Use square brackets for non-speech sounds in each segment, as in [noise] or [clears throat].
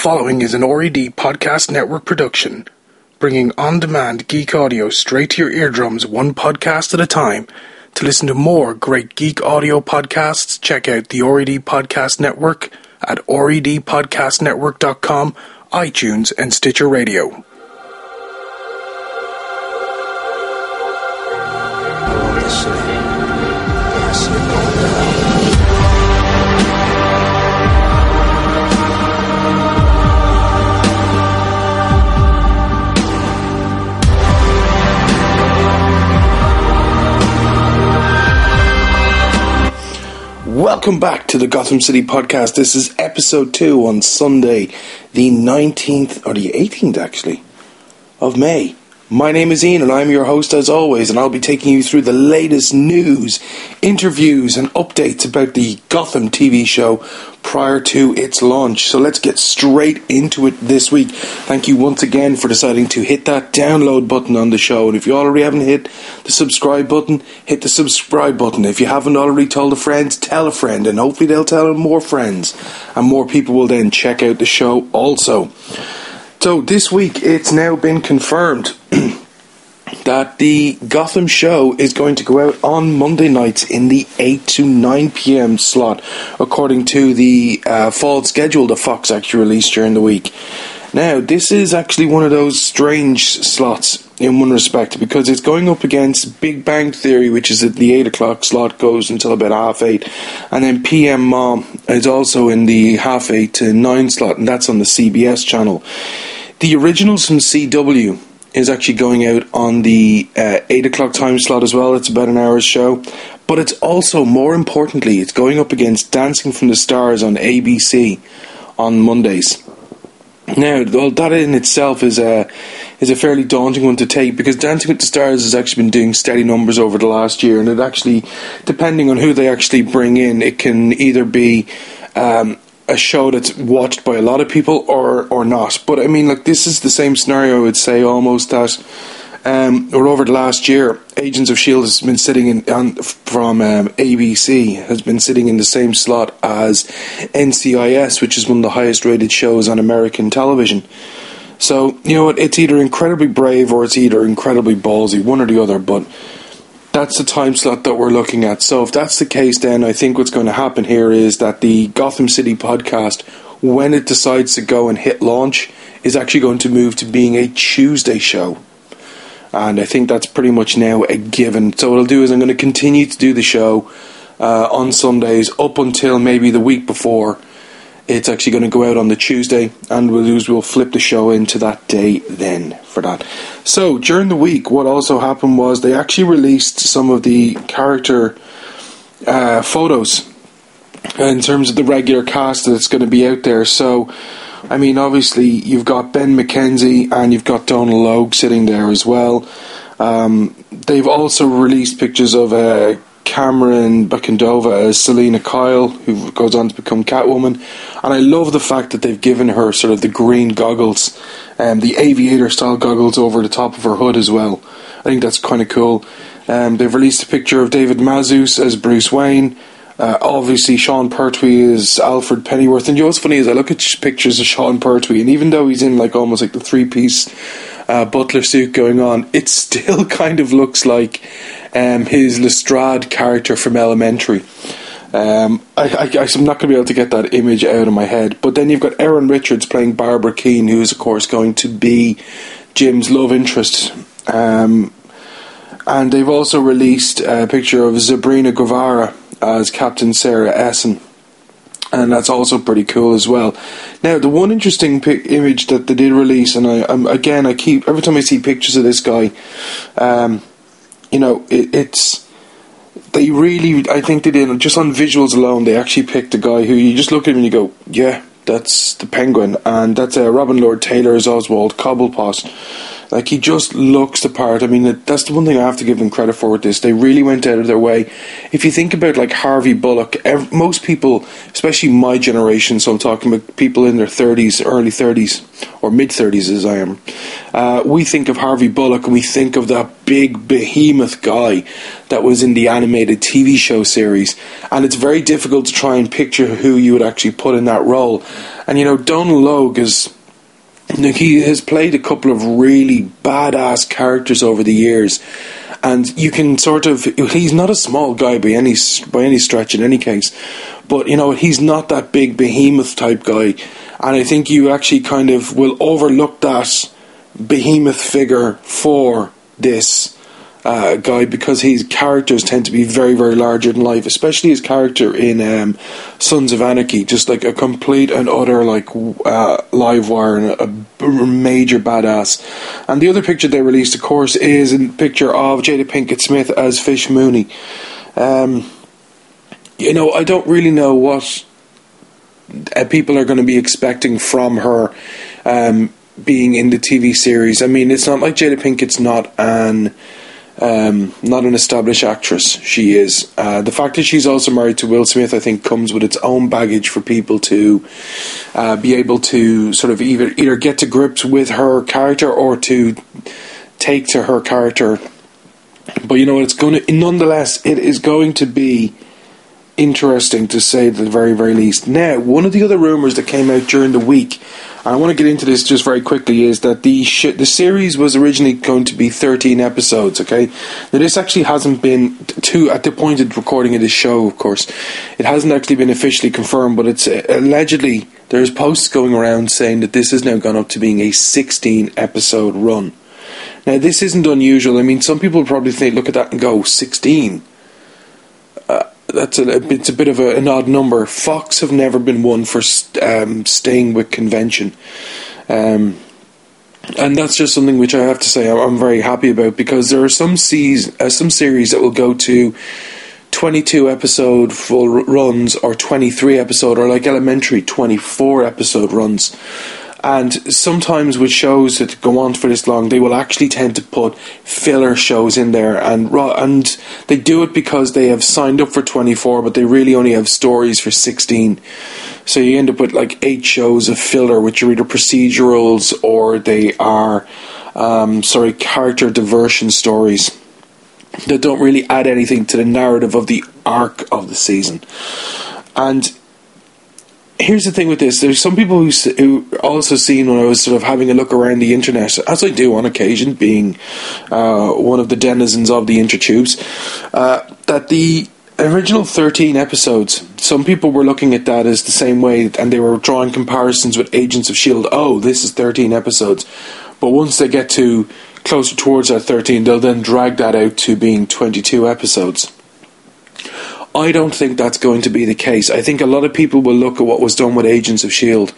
following is an RED Podcast Network production, bringing on demand geek audio straight to your eardrums, one podcast at a time. To listen to more great geek audio podcasts, check out the RED Podcast Network at redpodcastnetwork.com, iTunes, and Stitcher Radio. Welcome back to the Gotham City Podcast. This is episode two on Sunday, the 19th, or the 18th actually, of May. My name is Ian and I'm your host as always, and I'll be taking you through the latest news, interviews, and updates about the Gotham TV show prior to its launch. So let's get straight into it this week. Thank you once again for deciding to hit that download button on the show. And if you already haven't hit the subscribe button, hit the subscribe button. If you haven't already told a friend, tell a friend, and hopefully they'll tell more friends, and more people will then check out the show also. So this week it's now been confirmed that the Gotham show is going to go out on Monday nights in the 8 to 9 p.m. slot, according to the uh, fall schedule that Fox actually released during the week. Now, this is actually one of those strange slots in one respect because it's going up against Big Bang Theory, which is at the 8 o'clock slot, goes until about half 8, and then PM Mom is also in the half 8 to 9 slot, and that's on the CBS channel. The originals from CW is actually going out on the uh, 8 o'clock time slot as well. It's about an hour's show. But it's also, more importantly, it's going up against Dancing from the Stars on ABC on Mondays. Now, well, that in itself is a is a fairly daunting one to take because Dancing with the Stars has actually been doing steady numbers over the last year, and it actually, depending on who they actually bring in, it can either be um, a show that's watched by a lot of people or or not. But I mean, like this is the same scenario. I would say almost that. Um, or over the last year, Agents of Shield has been sitting in on, from um, ABC has been sitting in the same slot as NCIS, which is one of the highest rated shows on American television. So you know, it's either incredibly brave or it's either incredibly ballsy, one or the other. But that's the time slot that we're looking at. So if that's the case, then I think what's going to happen here is that the Gotham City podcast, when it decides to go and hit launch, is actually going to move to being a Tuesday show. And I think that's pretty much now a given. So what I'll do is I'm going to continue to do the show uh, on Sundays up until maybe the week before it's actually going to go out on the Tuesday, and we'll we'll flip the show into that day then for that. So during the week, what also happened was they actually released some of the character uh, photos in terms of the regular cast that's going to be out there. So. I mean, obviously, you've got Ben McKenzie and you've got Donal Logue sitting there as well. Um, they've also released pictures of uh, Camren Bicondova as Selina Kyle, who goes on to become Catwoman. And I love the fact that they've given her sort of the green goggles, um, the aviator style goggles over the top of her hood as well. I think that's kind of cool. Um, they've released a picture of David Mazouz as Bruce Wayne. Uh, obviously, Sean Pertwee is Alfred Pennyworth. And you know what's funny is I look at pictures of Sean Pertwee, and even though he's in like almost like the three piece uh, butler suit going on, it [laughs] still kind of looks like um, his Lestrade character from Elementary. Um, I, am not going to be able to get that image out of my head. But then you've got Erin Richards playing Barbara Kean, who is, of course, going to be Jim's love interest. Um, and they've also released a picture of Zabryna Guevara as Captain Sarah Essen. And that's also pretty cool as well. Now, the one interesting image that they did release, and I, I'm, again, I keep every time I see pictures of this guy, um, you know, it, it's they really, I think they did just on visuals alone. They actually picked a guy who you just look at him and you go, yeah, that's the Penguin, and that's uh, Robin Lord Taylor as Oswald Cobblepot. Like he just looks the part. I mean, that's the one thing I have to give them credit for with this. They really went out of their way. If you think about like Harvey Bullock, ev- most people, especially my generation, so I'm talking about people in their 30s, early 30s, or mid 30s as I am, uh, we think of Harvey Bullock and we think of that big behemoth guy that was in the animated TV show series. And it's very difficult to try and picture who you would actually put in that role. And you know, Donal Logue is now, he has played a couple of really badass characters over the years, and you can sort of he's not a small guy by any by any stretch in any case, but you know he's not that big behemoth type guy, and I think you actually kind of will overlook that behemoth figure for this uh, guy because his characters tend to be very, very larger than life, especially his character in um, Sons of Anarchy, just like a complete and utter like uh, live wire and a, major badass. And the other picture they released, of course, is a picture of Jada Pinkett Smith as Fish Mooney. Um, you know, I don't really know what uh, people are going to be expecting from her. Um, being in the TV series, I mean, it's not like Jada Pinkett's not an um, not an established actress, she is. Uh, the fact that she's also married to Will Smith, I think, comes with its own baggage for people to uh, be able to sort of either either get to grips with her character or to take to her character. But you know, it's going to nonetheless, it is going to be interesting to say the very, very least. Now, one of the other rumors that came out during the week I want to get into this just very quickly. Is that the sh- the series was originally going to be thirteen episodes? Okay, now this actually hasn't been to at the point of recording of this show. Of course, it hasn't actually been officially confirmed, but it's uh, allegedly there's posts going around saying that this has now gone up to being a sixteen episode run. Now this isn't unusual. I mean, some people probably think look at that and go sixteen that's a it's a bit of a, an odd number. Fox have never been one for um, staying with convention, um, and that's just something which I have to say I'm very happy about because there are some seas uh, some series that will go to. 22 episode full runs or 23 episode or like elementary 24 episode runs and sometimes with shows that go on for this long, they will actually tend to put filler shows in there, and and they do it because they have signed up for 24, but they really only have stories for 16. So you end up with like eight shows of filler, which are either procedurals or they are, um, sorry, character diversion stories that don't really add anything to the narrative of the arc of the season. And here's the thing with this: there's some people who, who also seen when I was sort of having a look around the internet, as I do on occasion, being uh, one of the denizens of the intertubes, uh, that the original 13 episodes, some people were looking at that as the same way, and they were drawing comparisons with Agents of Shield. Oh, this is 13 episodes, but once they get to closer towards that 13, they'll then drag that out to being 22 episodes. I don't think that's going to be the case. I think a lot of people will look at what was done with Agents of S.H.I.E.L.D.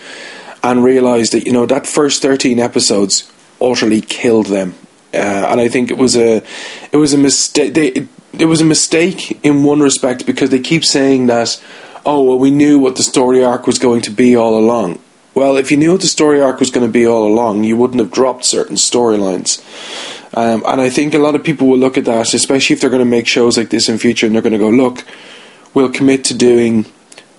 and realise that, you know, that first 13 episodes utterly killed them. Uh, and I think it was a, it was a mistake. They, it was a mistake in one respect because they keep saying that, oh, well, we knew what the story arc was going to be all along. Well, if you knew what the story arc was going to be all along, you wouldn't have dropped certain storylines. Um, and I think a lot of people will look at that, especially if they're going to make shows like this in future, and they're going to go, look, we'll commit to doing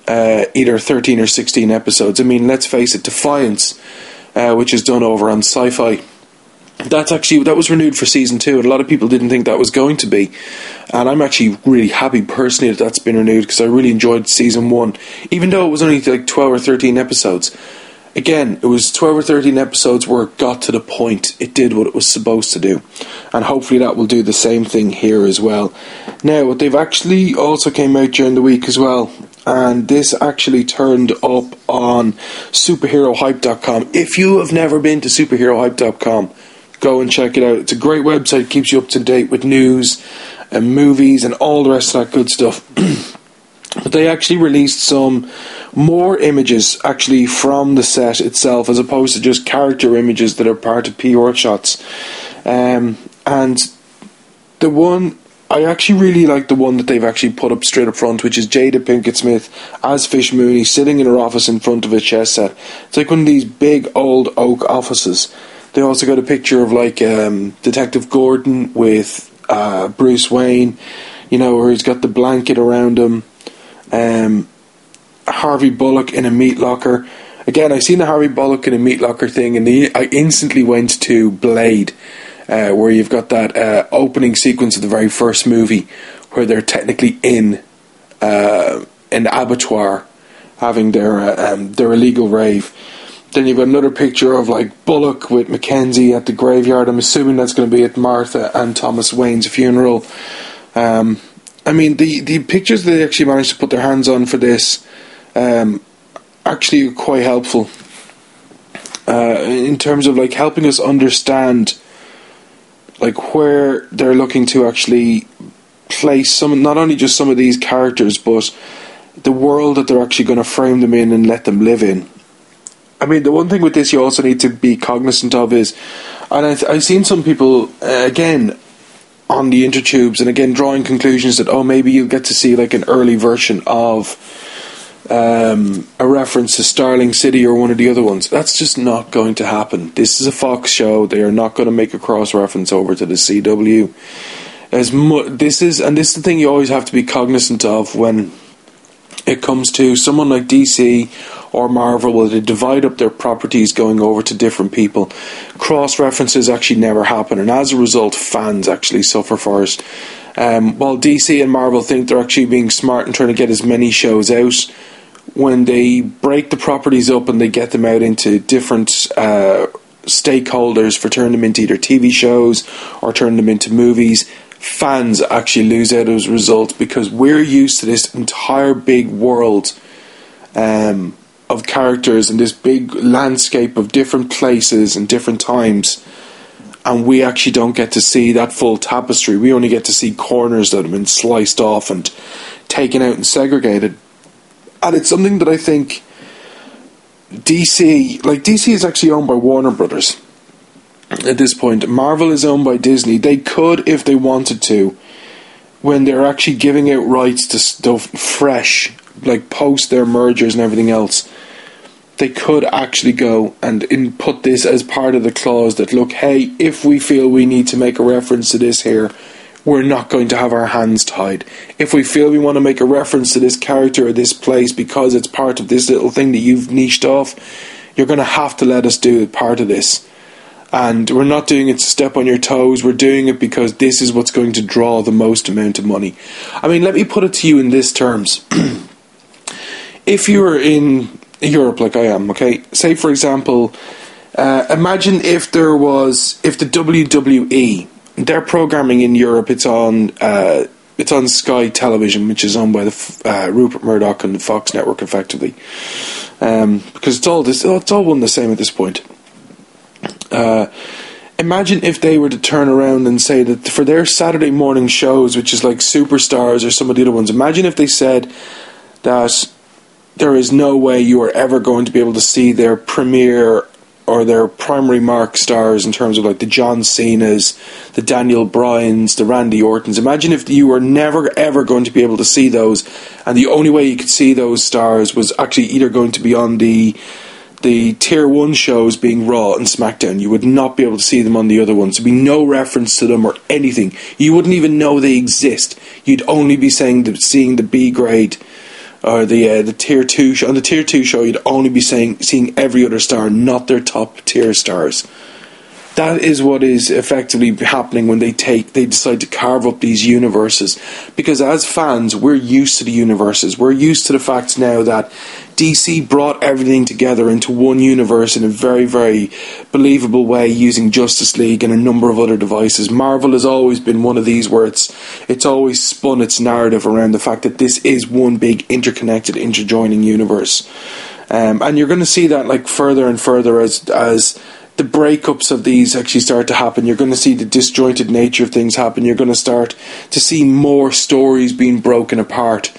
uh, either 13 or 16 episodes. I mean, let's face it, Defiance, uh, which is done over on Syfy, that's actually that was renewed for season two, and a lot of people didn't think that was going to be. And I'm actually really happy personally that that's been renewed because I really enjoyed season one, even though it was only like 12 or 13 episodes again, it was 12 or 13 episodes where it got to the point. It did what it was supposed to do. And hopefully that will do the same thing here as well. Now, what they've actually also came out during the week as well. And this actually turned up on superherohype.com. If you have never been to superherohype.com, go and check it out. It's a great website, keeps you up to date with news and movies and all the rest of that good stuff. [clears throat] but they actually released some more images actually from the set itself as opposed to just character images that are part of PR shots. Um, and the one I actually really like the one that they've actually put up straight up front, which is Jada Pinkett Smith as Fish Mooney sitting in her office in front of a chess set. It's like one of these big old oak offices They also got a picture of like um, Detective Gordon with uh, Bruce Wayne, you know, where he's got the blanket around him. Um, Harvey Bullock in a meat locker. Again, I seen the Harvey Bullock in a meat locker thing, and the, I instantly went to Blade, uh, where you've got that uh, opening sequence of the very first movie, where they're technically in uh, an abattoir, having their uh, um, their illegal rave. Then you've got another picture of like Bullock with McKenzie at the graveyard. I'm assuming that's going to be at Martha and Thomas Wayne's funeral. Um, I mean, the, the pictures they actually managed to put their hands on for this um, actually quite helpful uh, in terms of like helping us understand like where they're looking to actually place some, not only just some of these characters, but the world that they're actually going to frame them in and let them live in. I mean, the one thing with this you also need to be cognizant of is, and I've, I've seen some people uh, again on the intertubes, and again drawing conclusions that oh maybe you'll get to see like an early version of um, a reference to Starling City or one of the other ones. That's just not going to happen. This is a Fox show. They are not going to make a cross reference over to the CW. As mu- this is, and this is the thing you always have to be cognizant of when it comes to someone like DC or Marvel, where they divide up their properties going over to different people. Cross references actually never happen, and as a result, fans actually suffer for it. Um, while DC and Marvel think they're actually being smart and trying to get as many shows out, when they break the properties up and they get them out into different uh, stakeholders for turning them into either TV shows or turning them into movies, fans actually lose out as a result because we're used to this entire big world um, of characters and this big landscape of different places and different times. And we actually don't get to see that full tapestry. We only get to see corners that have been sliced off and taken out and segregated. And it's something that I think DC, like DC is actually owned by Warner Brothers at this point. Marvel is owned by Disney. They could, if they wanted to, when they're actually giving out rights to stuff fresh, like post their mergers and everything else, they could actually go and input this as part of the clause that, look, hey, if we feel we need to make a reference to this here, we're not going to have our hands tied. If we feel we want to make a reference to this character or this place because it's part of this little thing that you've niched off, you're going to have to let us do part of this and we're not doing it to step on your toes. We're doing it because this is what's going to draw the most amount of money. I mean, let me put it to you in this terms. [clears throat] if you were in Europe like I am, okay, say for example, uh, imagine if there was if the WWE their programming in Europe it's on uh, it's on Sky Television, which is owned by the uh, Rupert Murdoch and the Fox network, effectively, um, because it's all this it's all one the same at this point. Uh, imagine if they were to turn around and say that for their Saturday morning shows, which is like Superstars or some of the other ones, imagine if they said that there is no way you are ever going to be able to see their premiere or their primary mark stars in terms of like the John Cena's, the Daniel Bryans, the Randy Ortons. Imagine if you were never ever going to be able to see those, and the only way you could see those stars was actually either going to be on the the tier one shows being Raw and SmackDown. You would not be able to see them on the other ones. There'd be no reference to them or anything. You wouldn't even know they exist. You'd only be saying the, seeing the B grade or the uh, the tier two show. On the tier two show, you'd only be saying seeing every other star, not their top tier stars that is what is effectively happening when they take they decide to carve up these universes. Because as fans we're used to the universes. We're used to the fact now that DC brought everything together into one universe in a very very believable way using Justice League and a number of other devices. Marvel has always been one of these where it's it's always spun its narrative around the fact that this is one big interconnected interjoining universe. Um, and you're going to see that like further and further as as the breakups of these actually start to happen. You're going to see the disjointed nature of things happen. You're going to start to see more stories being broken apart.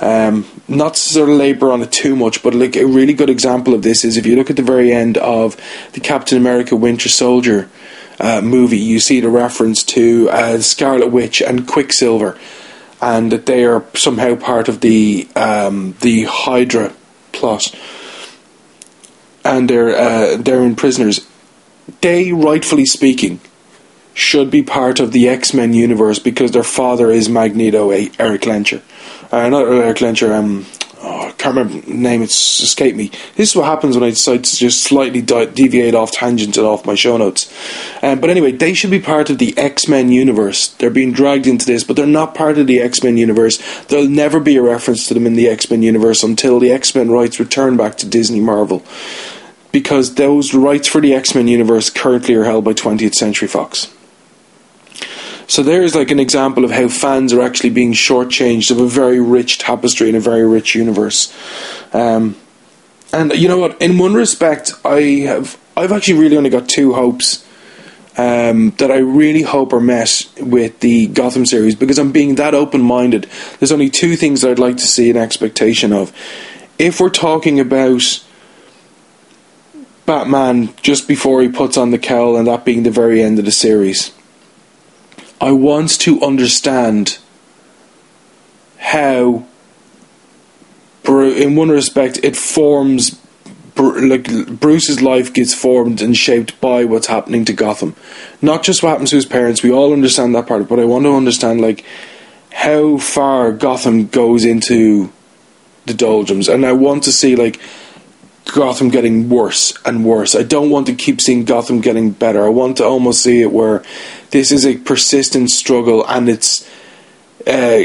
Um, not to sort of labour on it too much, but like a really good example of this is if you look at the very end of the Captain America Winter Soldier uh, movie, you see the reference to uh, Scarlet Witch and Quicksilver, and that they are somehow part of the um, the Hydra plot and they're uh, they're in prisoners. they, rightfully speaking, should be part of the X Men universe because their father is Magneto, Eric Lehnsherr. Uh, not Erik Lehnsherr, um, oh, I can't remember the name, it's escaped me. This is what happens when I decide to just slightly deviate off tangent and off my show notes. Um, but anyway, they should be part of the X Men universe. They're being dragged into this, but they're not part of the X Men universe. There'll never be a reference to them in the X Men universe until the X Men rights return back to Disney Marvel. Because those rights for the X Men universe currently are held by 20th Century Fox. So there's like an example of how fans are actually being shortchanged of a very rich tapestry in a very rich universe. Um, and you know what? In one respect, I have I've actually really only got two hopes um, that I really hope are met with the Gotham series because I'm being that open minded. There's only two things that I'd like to see an expectation of. If we're talking about Batman just before he puts on the cowl and that being the very end of the series I want to understand how, in one respect, it forms. Like Bruce's life gets formed and shaped by what's happening to Gotham, not just what happens to his parents. We all understand that part, but I want to understand like how far Gotham goes into the doldrums, and I want to see like Gotham getting worse and worse. I don't want to keep seeing Gotham getting better. I want to almost see it where this is a persistent struggle and it's uh,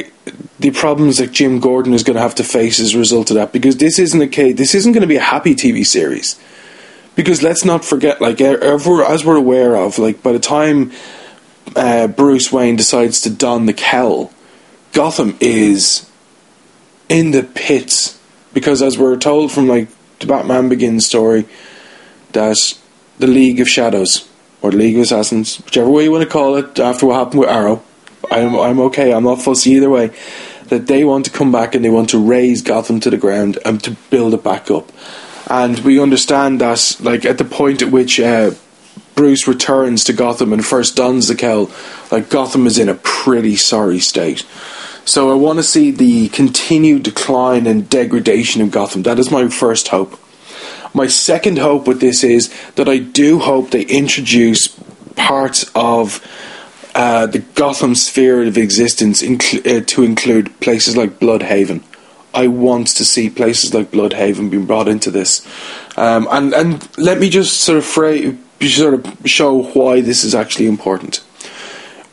the problems that Jim Gordon is going to have to face as a result of that. Because this isn't a case, this isn't going to be a happy TV series. Because let's not forget, like as we're aware of, like by the time uh, Bruce Wayne decides to don the cowl, Gotham is in the pits. Because as we're told from like the Batman Begins story that the League of Shadows or the League of Assassins, whichever way you want to call it, after what happened with Arrow, I'm I'm okay. I'm not fussy either way. That they want to come back and they want to raze Gotham to the ground and to build it back up. And we understand that, like at the point at which uh, Bruce returns to Gotham and first dons the cowl, like Gotham is in a pretty sorry state. So I want to see the continued decline and degradation of Gotham. That is my first hope. My second hope with this is that I do hope they introduce parts of uh, the Gotham sphere of existence inc- uh, to include places like Blüdhaven. I want to see places like Blüdhaven being brought into this, um, and and let me just sort of fra- sort of show why this is actually important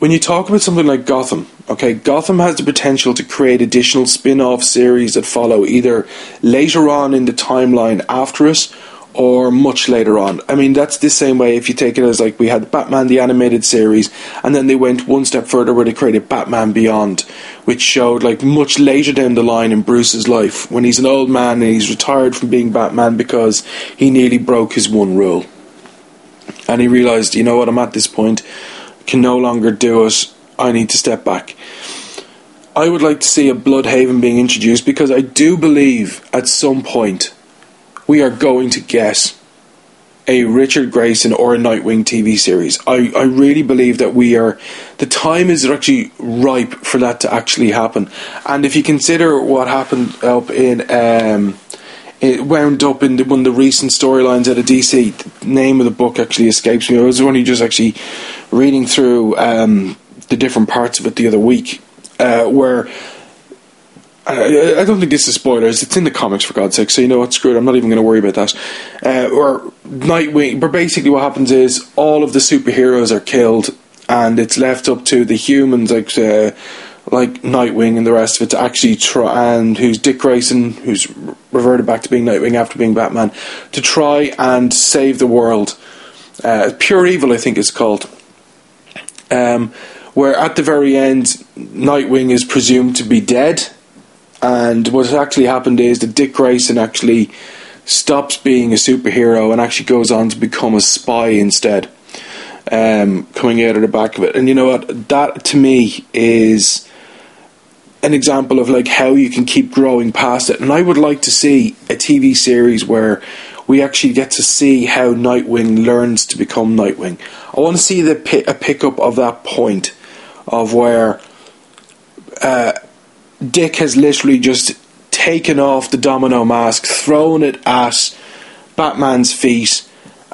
when you talk about something like Gotham, okay, Gotham has the potential to create additional spin off series that follow either later on in the timeline after it or much later on. I mean, that's the same way if you take it as like we had Batman the animated series, and then they went one step further where they created Batman Beyond, which showed like much later down the line in Bruce's life when he's an old man and he's retired from being Batman because he nearly broke his one rule. And he realized, you know what, I'm at this point can no longer do it. I need to step back. I would like to see a Blüdhaven being introduced because I do believe at some point we are going to get a Richard Grayson or a Nightwing TV series. I, I really believe that we are, the time is actually ripe for that to actually happen. And if you consider what happened up in um, it wound up in the, one of the recent storylines at a DC. The name of the book actually escapes me. I was only just actually reading through um, the different parts of it the other week, uh, where I, I, don't think this is spoilers. It's in the comics for God's sake. So you know what? Screw it. I'm not even going to worry about that. Uh, or Nightwing. But basically, what happens is all of the superheroes are killed, and it's left up to the humans, like. Uh, like Nightwing and the rest of it to actually try and who's Dick Grayson, who's reverted back to being Nightwing after being Batman, to try and save the world. Uh, Pure Evil, I think it's called. Um, where at the very end, Nightwing is presumed to be dead, and what actually happened is that Dick Grayson actually stops being a superhero and actually goes on to become a spy instead. Um, coming out of the back of it, and you know what? That to me is an example of like how you can keep growing past it. And I would like to see a TV series where we actually get to see how Nightwing learns to become Nightwing. I want to see the a pickup of that point of where uh, Dick has literally just taken off the domino mask, thrown it at Batman's feet,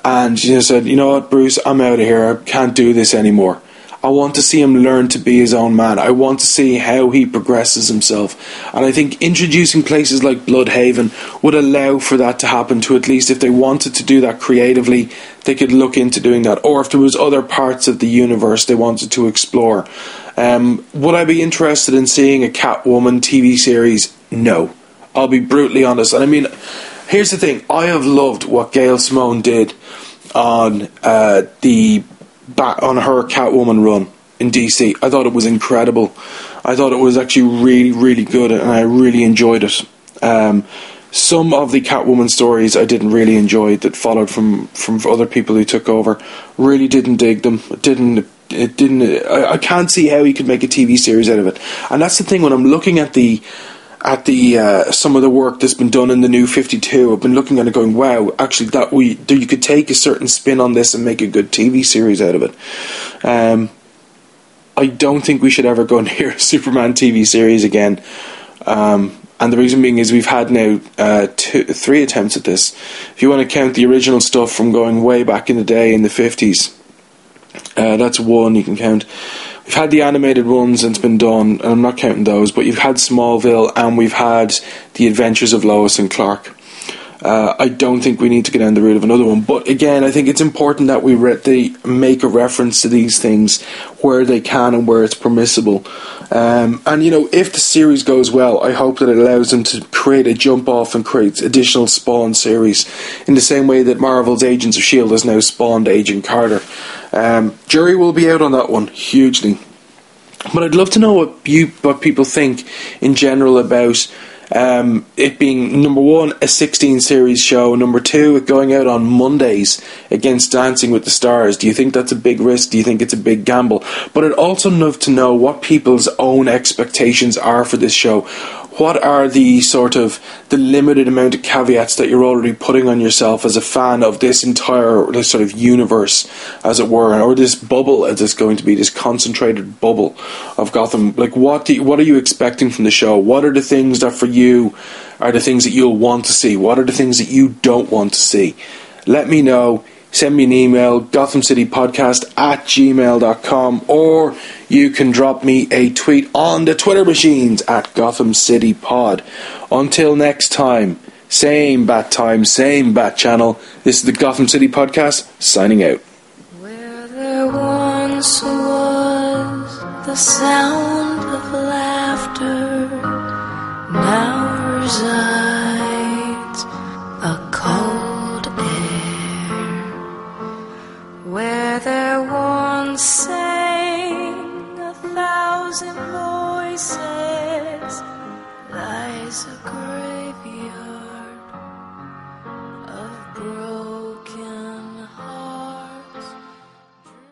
and she said, "You know what, Bruce? I'm out of here. I can't do this anymore." I want to see him learn to be his own man. I want to see how he progresses himself. And I think introducing places like Blüdhaven would allow for that to happen to at least if they wanted to do that creatively, they could look into doing that. Or if there was other parts of the universe they wanted to explore. Um, would I be interested in seeing a Catwoman TV series? No. I'll be brutally honest. And I mean, here's the thing. I have loved what Gail Simone did on uh, the back on her Catwoman run in DC. I thought it was incredible. I thought it was actually really, really good, and I really enjoyed it. Um, some of the Catwoman stories I didn't really enjoy that followed from from other people who took over. Really didn't dig them. Didn't it didn't I, I can't see how you could make a TV series out of it. And that's the thing when I'm looking at the at the uh, some of the work that's been done in the new 52 I've been looking at it going wow actually that we you could take a certain spin on this and make a good TV series out of it. Um, I don't think we should ever go [laughs] near a Superman TV series again. Um, and the reason being is we've had now uh, two, three attempts at this. If you want to count the original stuff from going way back in the day in the 50s uh, that's one you can count we've had the animated ones and it's been done, and I'm not counting those, but you've had Smallville and we've had the Adventures of Lois and Clark. Uh, I don't think we need to get down the route of another one, but again, I think it's important that we re- make a reference to these things where they can and where it's permissible. Um, and you know, if the series goes well, I hope that it allows them to create a jump off and create additional Spawn series in the same way that Marvel's Agents of Shield has now spawned Agent Carter. Um, jury will be out on that one hugely, but I'd love to know what you what people think in general about um, it being number one a 16 series show, number two going out on Mondays against Dancing with the Stars. Do you think that's a big risk? Do you think it's a big gamble? But I'd also love to know what people's own expectations are for this show what are the sort of the limited amount of caveats that you're already putting on yourself as a fan of this entire this sort of universe, as it were, or this bubble as it's going to be, this concentrated bubble of Gotham? Like, what do you, what are you expecting from the show? What are the things that for you are the things that you'll want to see? What are the things that you don't want to see? Let me know send me an email, gothamcitypodcast at gmail.com, or you can drop me a tweet on the Twitter machines at Gotham City Pod. Until next time, same bat time, same bat channel. This is the Gotham City Podcast, signing out. Where there once was the sound